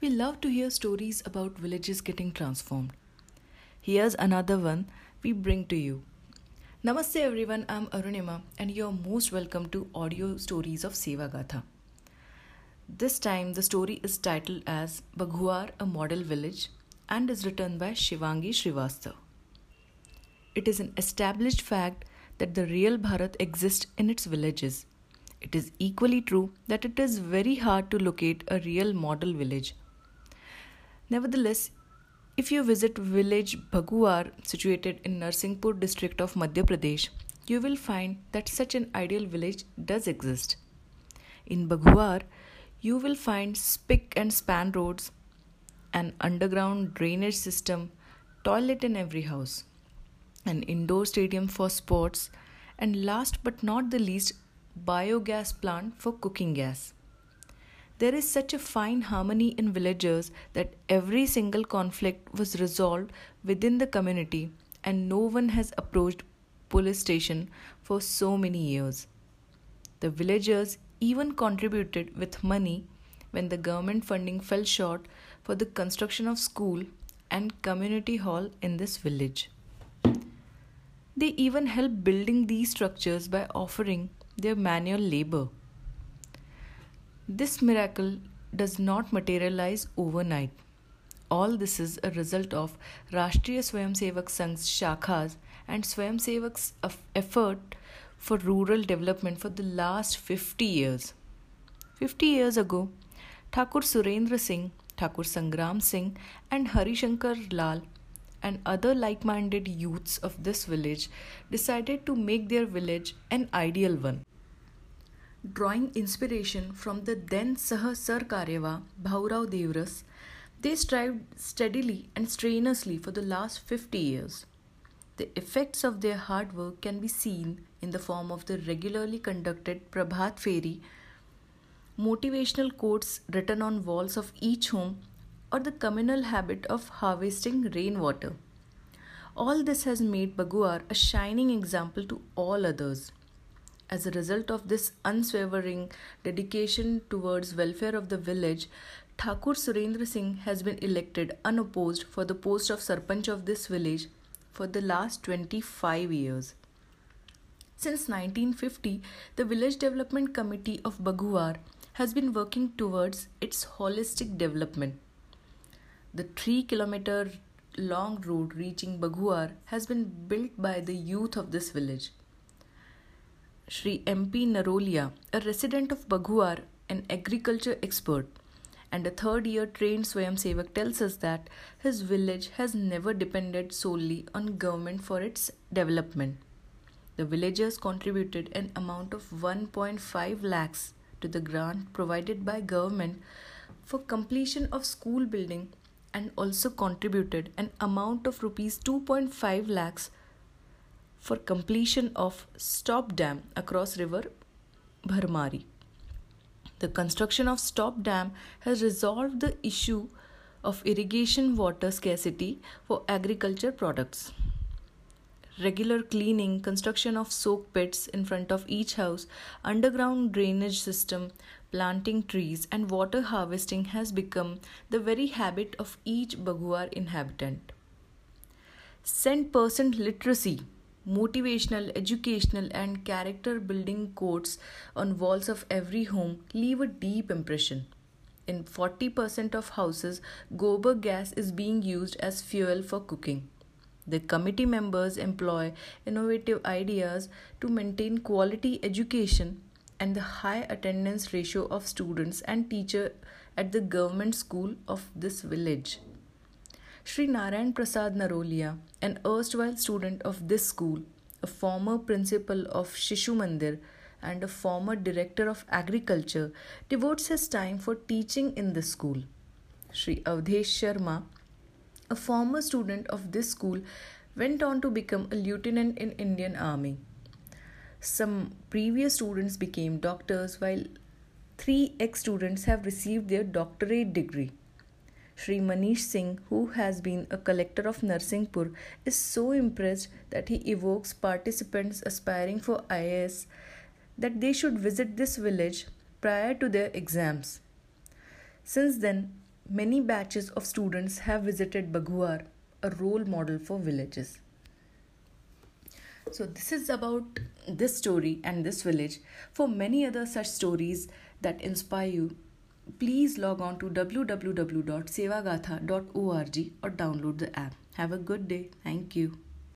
We love to hear stories about villages getting transformed. Here's another one we bring to you. Namaste everyone, I'm Arunima and you're most welcome to Audio Stories of Seva Gatha. This time the story is titled as Baghuar, a model village and is written by Shivangi Srivastava. It is an established fact that the real Bharat exists in its villages. It is equally true that it is very hard to locate a real model village. Nevertheless, if you visit village Bhaguar situated in Narsinghpur district of Madhya Pradesh, you will find that such an ideal village does exist. In Bhaguar, you will find spick and span roads, an underground drainage system, toilet in every house, an indoor stadium for sports, and last but not the least, biogas plant for cooking gas. There is such a fine harmony in villagers that every single conflict was resolved within the community and no one has approached police station for so many years. The villagers even contributed with money when the government funding fell short for the construction of school and community hall in this village. They even helped building these structures by offering their manual labor. This miracle does not materialize overnight. All this is a result of Rashtriya Swayamsevak Sangh's shakhas and Swayamsevak's effort for rural development for the last 50 years. 50 years ago, Thakur Surendra Singh, Thakur Sangram Singh, and Harishankar Lal and other like minded youths of this village decided to make their village an ideal one drawing inspiration from the then Sah Sarkaryavah Bhaurao Devras, they strived steadily and strenuously for the last 50 years. The effects of their hard work can be seen in the form of the regularly conducted Prabhat Feri, motivational quotes written on walls of each home, or the communal habit of harvesting rainwater. All this has made Baguar a shining example to all others. As a result of this unswavering dedication towards welfare of the village, Thakur Surendra Singh has been elected unopposed for the post of Sarpanch of this village for the last 25 years. Since 1950, the Village Development Committee of Baguar has been working towards its holistic development. The 3 kilometer long road reaching Baguar has been built by the youth of this village. Shri MP Narolia, a resident of Baguar, an agriculture expert, and a third year trained Swayam Sevak tells us that his village has never depended solely on government for its development. The villagers contributed an amount of 1.5 lakhs to the grant provided by government for completion of school building and also contributed an amount of rupees 2.5 lakhs for completion of stop dam across river Bharmari. The construction of stop dam has resolved the issue of irrigation water scarcity for agriculture products. Regular cleaning, construction of soak pits in front of each house, underground drainage system, planting trees, and water harvesting has become the very habit of each Baguar inhabitant. Cent percent literacy motivational, educational, and character building quotes on walls of every home leave a deep impression. In 40% of houses, gobar gas is being used as fuel for cooking. The committee members employ innovative ideas to maintain quality education and the high attendance ratio of students and teachers at the government school of this village. Sri Narayan Prasad Narolia, an erstwhile student of this school, a former principal of Shishu Mandir, and a former director of agriculture, devotes his time for teaching in this school. Sri Avdesh Sharma, a former student of this school, went on to become a lieutenant in Indian Army. Some previous students became doctors while three ex students have received their doctorate degree. Sri Manish Singh, who has been a collector of Narsinghpur, is so impressed that he evokes participants aspiring for IAS that they should visit this village prior to their exams. Since then, many batches of students have visited Baghuar, a role model for villages. So, this is about this story and this village. For many other such stories that inspire you, please log on to www.sevagatha.org or download the app. Have a good day. Thank you.